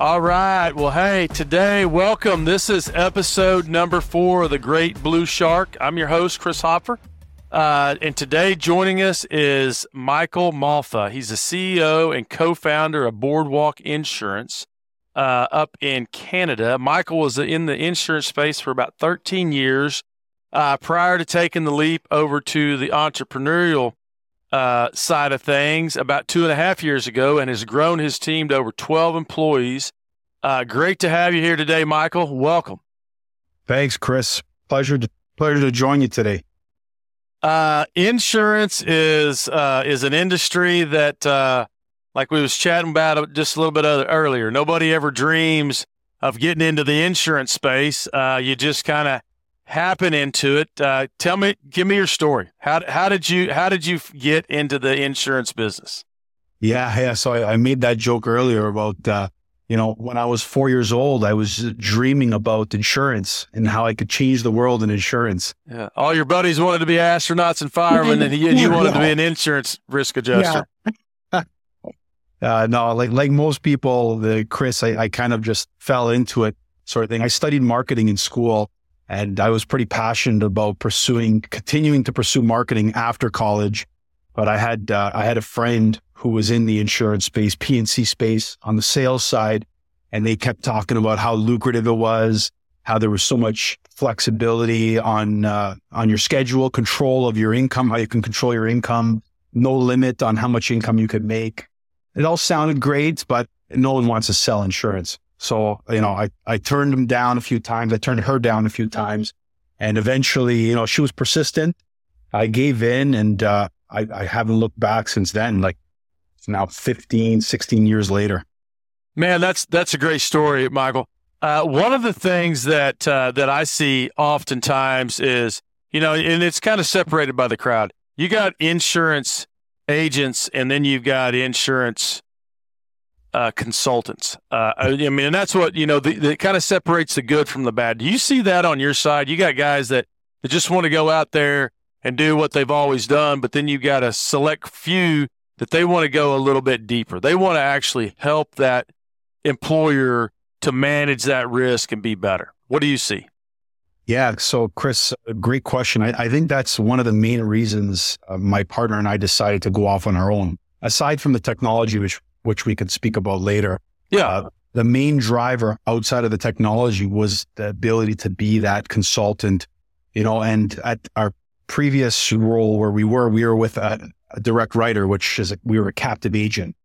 All right. Well, hey, today, welcome. This is episode number four of the Great Blue Shark. I'm your host, Chris Hopper. Uh, and today, joining us is Michael Malfa. He's the CEO and co founder of Boardwalk Insurance uh, up in Canada. Michael was in the insurance space for about 13 years uh, prior to taking the leap over to the entrepreneurial uh, side of things about two and a half years ago and has grown his team to over 12 employees. Uh, great to have you here today, Michael. Welcome. Thanks, Chris. Pleasure to, pleasure to join you today. Uh, insurance is uh, is an industry that, uh, like we was chatting about just a little bit earlier, nobody ever dreams of getting into the insurance space. Uh, you just kind of happen into it. Uh, tell me, give me your story. How how did you how did you get into the insurance business? Yeah, yeah. So I, I made that joke earlier about uh, you know when I was four years old, I was dreaming about insurance and how I could change the world in insurance. Yeah, all your buddies wanted to be astronauts and firemen, and you, you wanted to be an insurance risk adjuster. Yeah. uh, no, like like most people, the Chris, I, I kind of just fell into it, sort of thing. I studied marketing in school and I was pretty passionate about pursuing, continuing to pursue marketing after college. But I had, uh, I had a friend who was in the insurance space, P&C space on the sales side. And they kept talking about how lucrative it was, how there was so much flexibility on, uh, on your schedule, control of your income, how you can control your income, no limit on how much income you could make. It all sounded great, but no one wants to sell insurance. So, you know, I, I turned him down a few times. I turned her down a few times. And eventually, you know, she was persistent. I gave in and uh, I, I haven't looked back since then. Like it's now 15, 16 years later. Man, that's that's a great story, Michael. Uh, one of the things that uh, that I see oftentimes is, you know, and it's kind of separated by the crowd. You got insurance agents, and then you've got insurance uh, consultants. Uh, I mean, and that's what you know. That kind of separates the good from the bad. Do you see that on your side? You got guys that, that just want to go out there and do what they've always done, but then you've got a select few that they want to go a little bit deeper. They want to actually help that employer to manage that risk and be better. What do you see? Yeah. So, Chris, great question. I, I think that's one of the main reasons uh, my partner and I decided to go off on our own. Aside from the technology, which which we could speak about later. Yeah. Uh, the main driver outside of the technology was the ability to be that consultant, you know, and at our previous role where we were, we were with a, a direct writer, which is a, we were a captive agent.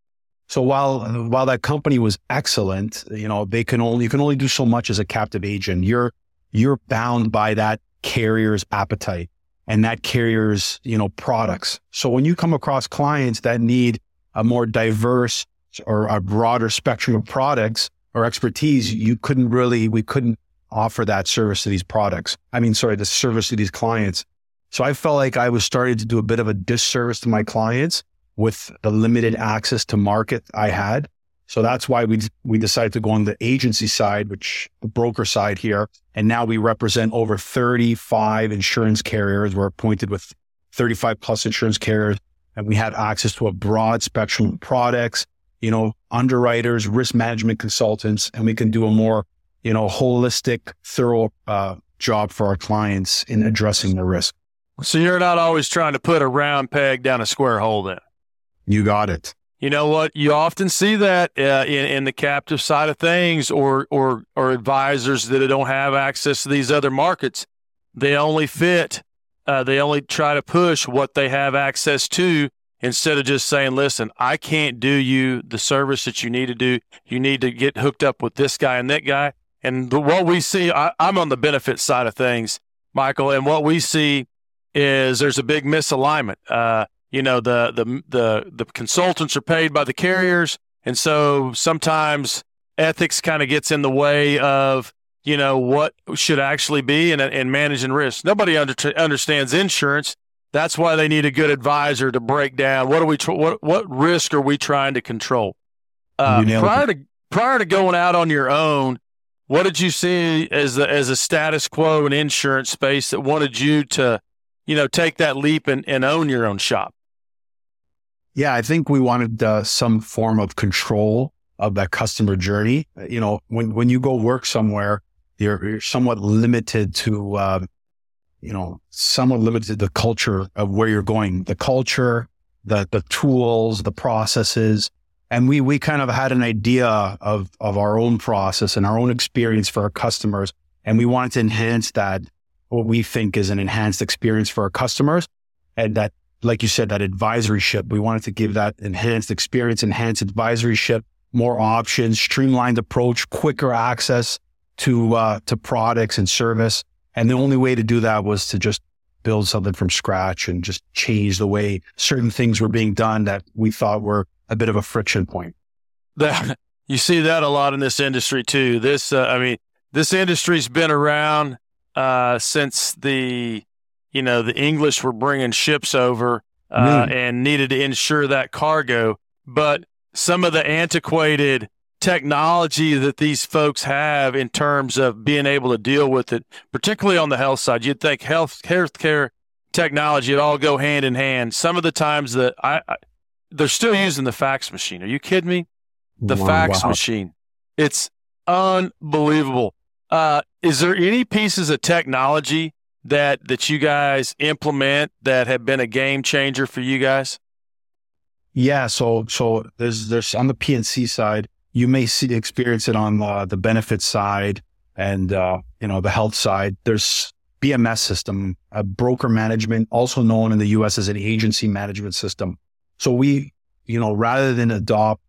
So while while that company was excellent, you know, they can only you can only do so much as a captive agent. You're you're bound by that carrier's appetite and that carrier's, you know, products. So when you come across clients that need a more diverse or a broader spectrum of products or expertise, you couldn't really, we couldn't offer that service to these products. I mean, sorry, the service to these clients. So I felt like I was starting to do a bit of a disservice to my clients with the limited access to market I had. So that's why we we decided to go on the agency side, which the broker side here, and now we represent over 35 insurance carriers. We're appointed with 35 plus insurance carriers and we have access to a broad spectrum of products, you know, underwriters, risk management consultants, and we can do a more, you know, holistic, thorough uh, job for our clients in addressing the risk. So you're not always trying to put a round peg down a square hole then? You got it. You know what? You often see that uh, in, in the captive side of things or, or, or advisors that don't have access to these other markets. They only fit uh, they only try to push what they have access to instead of just saying, listen, I can't do you the service that you need to do. You need to get hooked up with this guy and that guy. And the, what we see, I, I'm on the benefit side of things, Michael, and what we see is there's a big misalignment. Uh, you know, the, the, the, the consultants are paid by the carriers. And so sometimes ethics kind of gets in the way of you know, what should actually be and, and managing risk. Nobody under, understands insurance. That's why they need a good advisor to break down what are we tr- what what risk are we trying to control. Uh, prior to prior to going out on your own, what did you see as the, as a status quo in insurance space that wanted you to, you know, take that leap and, and own your own shop? Yeah, I think we wanted uh, some form of control of that customer journey. You know, when, when you go work somewhere, you're, you're somewhat limited to, uh, you know, somewhat limited to the culture of where you're going, the culture, the, the tools, the processes. And we, we kind of had an idea of, of our own process and our own experience for our customers. And we wanted to enhance that, what we think is an enhanced experience for our customers. And that, like you said, that advisory ship, we wanted to give that enhanced experience, enhanced advisory ship, more options, streamlined approach, quicker access to, uh, to products and service. And the only way to do that was to just build something from scratch and just change the way certain things were being done that we thought were a bit of a friction point. That you see that a lot in this industry too. This, uh, I mean, this industry's been around uh, since the, you know, the English were bringing ships over uh, mm. and needed to insure that cargo. But some of the antiquated technology that these folks have in terms of being able to deal with it, particularly on the health side. You'd think health healthcare technology would all go hand in hand. Some of the times that I, I they're still using the fax machine. Are you kidding me? The wow, fax wow. machine. It's unbelievable. Uh, is there any pieces of technology that that you guys implement that have been a game changer for you guys? Yeah, so so there's there's on the P&C side, you may see experience it on uh, the benefit side and uh, you know the health side. There's BMS system, a broker management, also known in the U.S. as an agency management system. So we, you know, rather than adopt,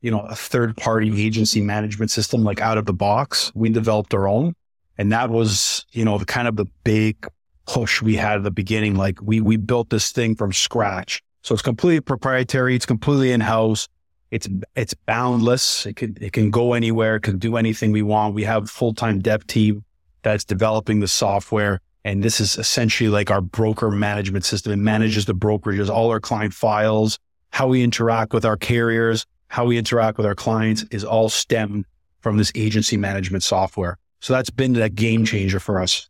you know, a third party agency management system like out of the box, we developed our own, and that was, you know, the kind of the big push we had at the beginning. Like we we built this thing from scratch. So it's completely proprietary. It's completely in house. It's it's boundless. It can it can go anywhere. It can do anything we want. We have full time dev team that's developing the software, and this is essentially like our broker management system. It manages the brokerages, all our client files, how we interact with our carriers, how we interact with our clients is all stemmed from this agency management software. So that's been a game changer for us.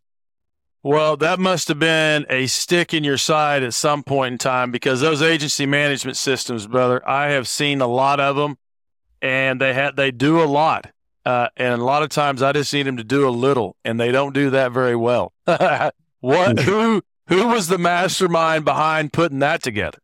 Well, that must have been a stick in your side at some point in time because those agency management systems, brother, I have seen a lot of them, and they had they do a lot, uh, and a lot of times I just need them to do a little, and they don't do that very well. what who who was the mastermind behind putting that together?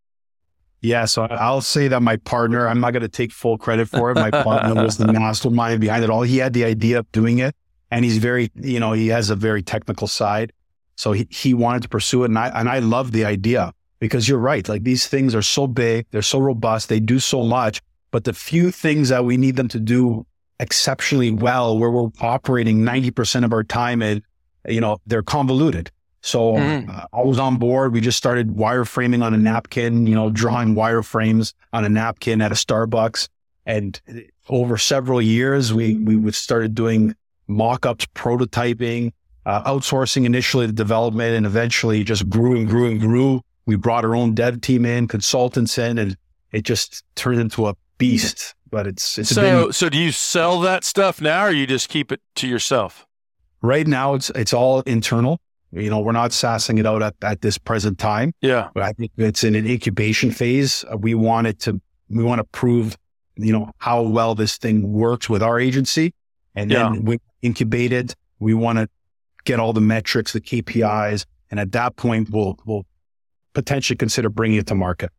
Yeah, so I'll say that my partner, I'm not going to take full credit for it. My partner was the mastermind behind it all. He had the idea of doing it, and he's very, you know, he has a very technical side. So he, he wanted to pursue it. And I, and I love the idea because you're right. Like these things are so big, they're so robust, they do so much, but the few things that we need them to do exceptionally well, where we're operating 90% of our time in, you know, they're convoluted. So mm. uh, I was on board. We just started wireframing on a napkin, you know, drawing wireframes on a napkin at a Starbucks. And over several years, we, we started doing mock-ups, prototyping, uh, outsourcing initially the development and eventually just grew and grew and grew. We brought our own dev team in, consultants in, and it just turned into a beast. But it's, it's so. Been, so do you sell that stuff now, or you just keep it to yourself? Right now, it's it's all internal. You know, we're not SaaSing it out at, at this present time. Yeah, but I think it's in an incubation phase. Uh, we want it to. We want to prove, you know, how well this thing works with our agency, and then we incubate it. We want to get all the metrics, the KPIs, and at that point, we'll we'll potentially consider bringing it to market.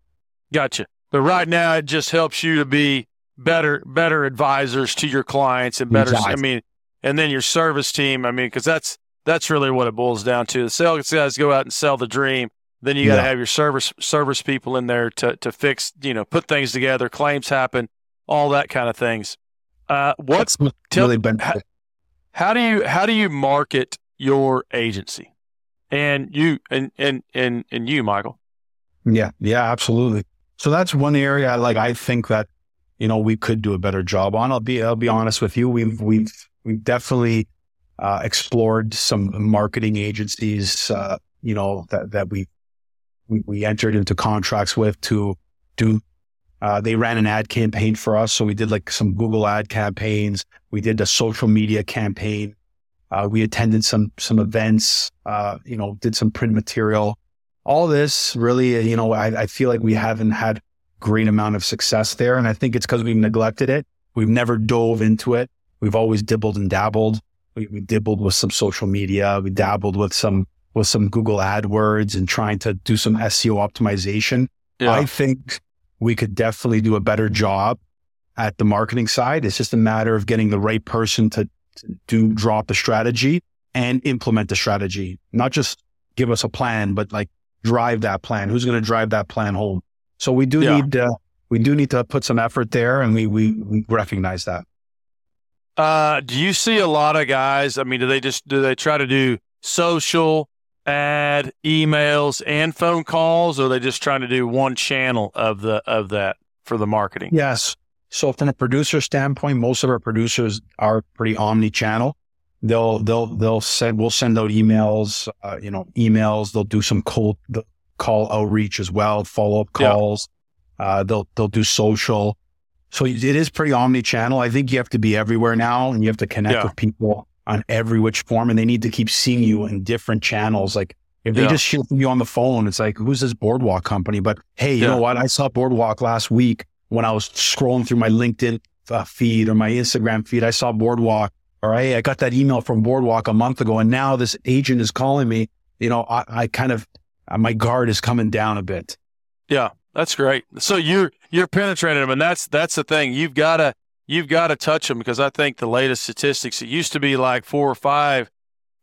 Gotcha. But right now, it just helps you to be better better advisors to your clients and better. Exactly. I mean, and then your service team. I mean, because that's that's really what it boils down to. The sales guys go out and sell the dream. Then you got to yeah. have your service service people in there to to fix, you know, put things together. Claims happen, all that kind of things. Uh, what's really been how, how do you how do you market your agency. And you and and and and you michael. Yeah yeah absolutely. So that's one area like i think that you know we could do a better job on. I'll be i'll be honest with you we've we've we've definitely uh, explored some marketing agencies uh, you know that that we, we we entered into contracts with to do uh, they ran an ad campaign for us. So we did like some google ad campaigns. We did a social media campaign uh, we attended some some events, uh, you know, did some print material. All this really, you know, I, I feel like we haven't had great amount of success there, and I think it's because we've neglected it. we've never dove into it. We've always dibbled and dabbled. We, we dibbled with some social media. We dabbled with some with some Google AdWords and trying to do some SEO optimization. Yeah. I think we could definitely do a better job at the marketing side. It's just a matter of getting the right person to, to drop the strategy and implement the strategy, not just give us a plan, but like drive that plan. Who's going to drive that plan home? So we do yeah. need to, we do need to put some effort there and we, we, we recognize that. Uh, do you see a lot of guys? I mean, do they just, do they try to do social ad emails and phone calls or are they just trying to do one channel of the, of that for the marketing? Yes. So from a producer standpoint, most of our producers are pretty omni-channel. They'll they'll they'll send we'll send out emails, uh, you know, emails. They'll do some cold call outreach as well, follow up calls. Yeah. Uh, they'll they'll do social. So it is pretty omni-channel. I think you have to be everywhere now, and you have to connect yeah. with people on every which form, and they need to keep seeing you in different channels. Like if they yeah. just hear you on the phone, it's like, who's this Boardwalk company? But hey, you know what? I saw Boardwalk last week when I was scrolling through my LinkedIn uh, feed or my Instagram feed, I saw Boardwalk All right. I got that email from Boardwalk a month ago and now this agent is calling me. You know, I, I kind of, uh, my guard is coming down a bit. Yeah, that's great. So you're, you're penetrating them and that's, that's the thing. You've got to, you've got to touch them because I think the latest statistics, it used to be like four or five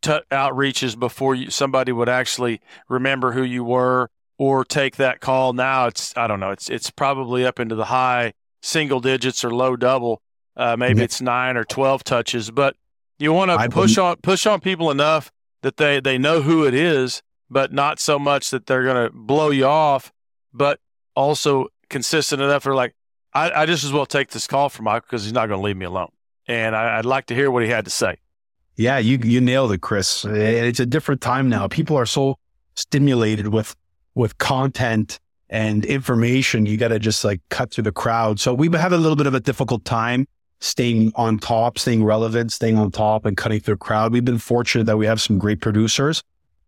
t- outreaches before you, somebody would actually remember who you were or take that call. Now it's I don't know. It's it's probably up into the high single digits or low double. Uh, maybe yeah. it's nine or twelve touches, but you want to push believe- on push on people enough that they they know who it is, but not so much that they're going to blow you off, but also consistent enough. They're like, I, I just as well take this call from Michael because he's not going to leave me alone, and I, I'd like to hear what he had to say. Yeah, you you nailed it, Chris. It's a different time now. People are so stimulated with with content and information, you got to just like cut through the crowd. So we have a little bit of a difficult time staying on top, staying relevant, staying on top and cutting through the crowd. We've been fortunate that we have some great producers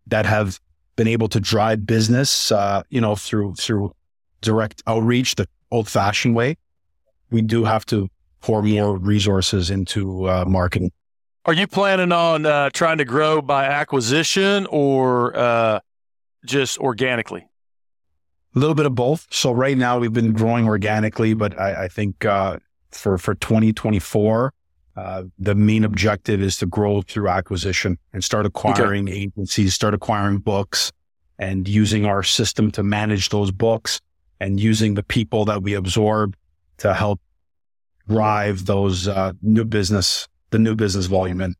that have been able to drive business, uh, you know, through, through direct outreach, the old fashioned way. We do have to pour more resources into uh, marketing. Are you planning on uh, trying to grow by acquisition or uh, just organically? A little bit of both. So right now we've been growing organically, but I, I think uh, for for 2024, uh, the main objective is to grow through acquisition and start acquiring okay. agencies, start acquiring books, and using our system to manage those books, and using the people that we absorb to help drive those uh, new business, the new business volume in.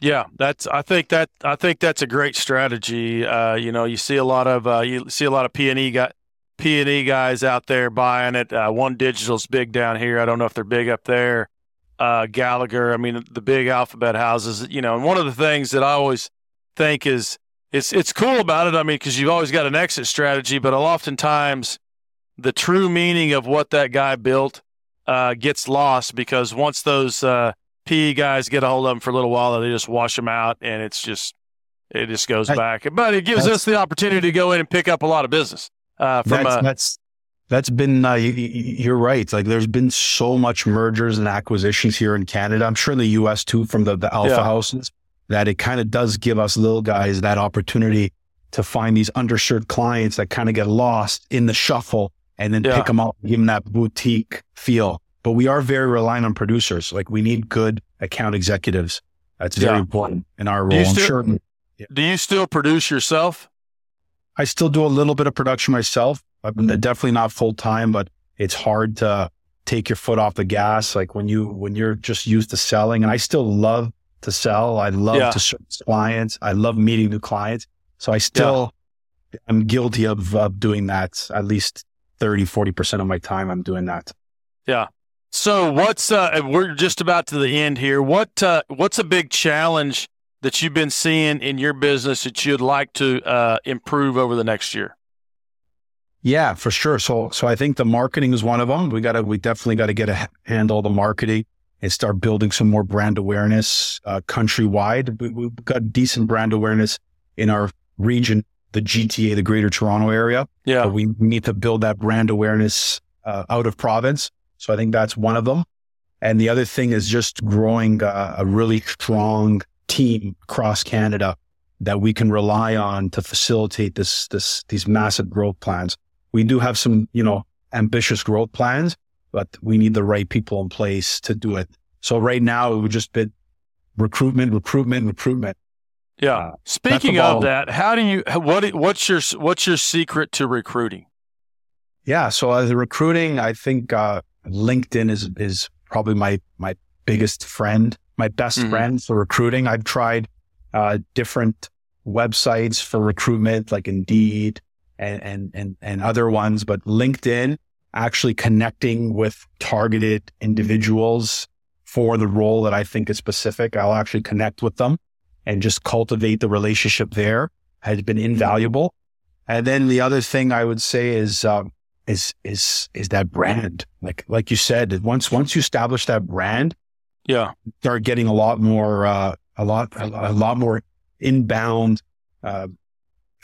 Yeah, that's. I think that. I think that's a great strategy. Uh, you know, you see a lot of uh, you see a lot of P and E got P and E guys out there buying it. Uh, OneDigital's big down here. I don't know if they're big up there. Uh, Gallagher. I mean, the big alphabet houses. You know, and one of the things that I always think is it's it's cool about it. I mean, because you've always got an exit strategy, but oftentimes the true meaning of what that guy built uh, gets lost because once those uh, PE guys get a hold of them for a little while, and they just wash them out, and it's just it just goes I, back. But it gives us the opportunity to go in and pick up a lot of business. Uh, from that's, a, that's that's been uh, you, are right. Like there's been so much mergers and acquisitions here in Canada. I'm sure in the U.S. too from the the alpha yeah. houses that it kind of does give us little guys that opportunity to find these underserved clients that kind of get lost in the shuffle and then yeah. pick them up, give them that boutique feel but we are very reliant on producers. Like we need good account executives. That's very yeah. important in our role. Still, sure, yeah. Do you still produce yourself? I still do a little bit of production myself. I'm mm-hmm. definitely not full time, but it's hard to take your foot off the gas. Like when you, when you're just used to selling and I still love to sell. I love yeah. to service clients. I love meeting new clients. So I still, I'm guilty of, of doing that. At least 30, 40% of my time I'm doing that. Yeah. So what's uh, we're just about to the end here. What uh, what's a big challenge that you've been seeing in your business that you'd like to uh, improve over the next year? Yeah, for sure. So so I think the marketing is one of them. We got to we definitely got to get a handle the marketing and start building some more brand awareness uh, countrywide. We, we've got decent brand awareness in our region, the GTA, the Greater Toronto area. Yeah, but we need to build that brand awareness uh, out of province. So I think that's one of them. And the other thing is just growing a really strong team across Canada that we can rely on to facilitate this, this, these massive growth plans. We do have some, you know, ambitious growth plans, but we need the right people in place to do it. So right now it would just be recruitment, recruitment, recruitment. Yeah. Uh, Speaking of that, how do you what what's your what's your secret to recruiting? Yeah, so as a recruiting, I think uh, LinkedIn is is probably my my biggest friend, my best mm-hmm. friend for recruiting. I've tried uh, different websites for recruitment, like Indeed and and and and other ones, but LinkedIn actually connecting with targeted individuals for the role that I think is specific. I'll actually connect with them and just cultivate the relationship there has been invaluable. And then the other thing I would say is, um, is, is, is that brand. Like, like you said, once, once you establish that brand, yeah, start getting a lot more, uh, a lot, a, a lot more inbound, uh,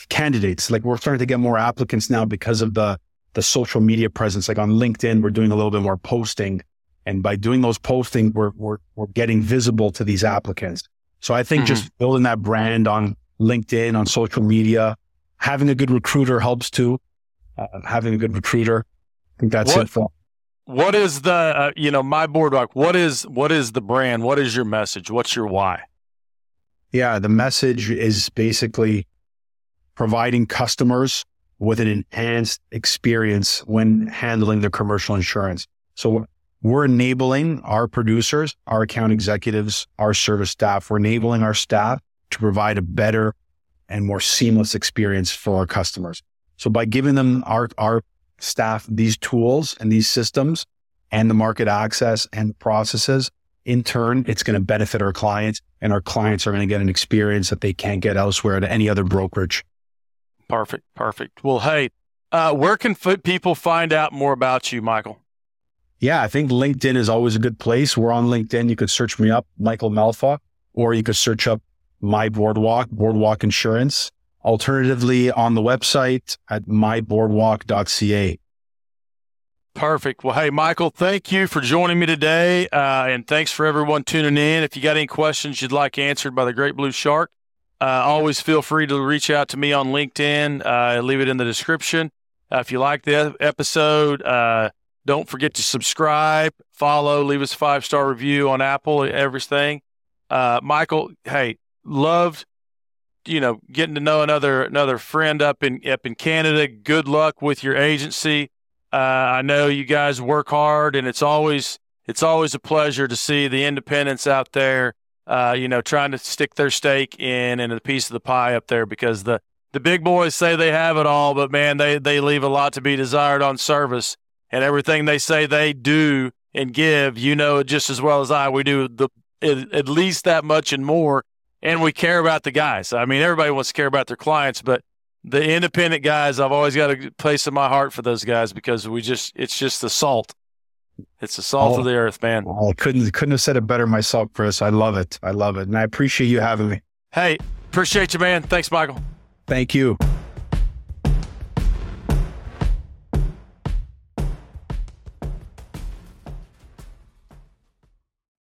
candidates. Like we're starting to get more applicants now because of the, the social media presence. Like on LinkedIn, we're doing a little bit more posting. And by doing those posting, we're, we're, we're getting visible to these applicants. So I think mm-hmm. just building that brand on LinkedIn, on social media, having a good recruiter helps too. Uh, having a good recruiter. I think that's what, it for. What is the, uh, you know, my boardwalk, what is, what is the brand? What is your message? What's your why? Yeah. The message is basically providing customers with an enhanced experience when handling their commercial insurance. So we're enabling our producers, our account executives, our service staff. We're enabling our staff to provide a better and more seamless experience for our customers. So by giving them our, our staff these tools and these systems and the market access and processes, in turn, it's going to benefit our clients and our clients are going to get an experience that they can't get elsewhere at any other brokerage. Perfect. Perfect. Well, hey, uh, where can people find out more about you, Michael? Yeah, I think LinkedIn is always a good place. We're on LinkedIn. You could search me up, Michael Malfa, or you could search up my boardwalk, boardwalk insurance. Alternatively, on the website at myboardwalk.ca. Perfect. Well, hey, Michael, thank you for joining me today. Uh, and thanks for everyone tuning in. If you got any questions you'd like answered by the Great Blue Shark, uh, always feel free to reach out to me on LinkedIn. Uh, leave it in the description. Uh, if you like the episode, uh, don't forget to subscribe, follow, leave us a five star review on Apple, everything. Uh, Michael, hey, loved, you know, getting to know another another friend up in up in Canada. Good luck with your agency. Uh, I know you guys work hard, and it's always it's always a pleasure to see the independents out there. Uh, you know, trying to stick their stake in and a piece of the pie up there because the the big boys say they have it all, but man, they they leave a lot to be desired on service and everything they say they do and give, you know just as well as I. We do the at least that much and more, and we care about the guys. I mean, everybody wants to care about their clients, but the independent guys, I've always got a place in my heart for those guys because we just it's just the salt. It's the salt oh, of the earth, man. I couldn't couldn't have said it better myself, Chris. I love it. I love it, and I appreciate you having me. Hey, appreciate you, man. Thanks, Michael. Thank you.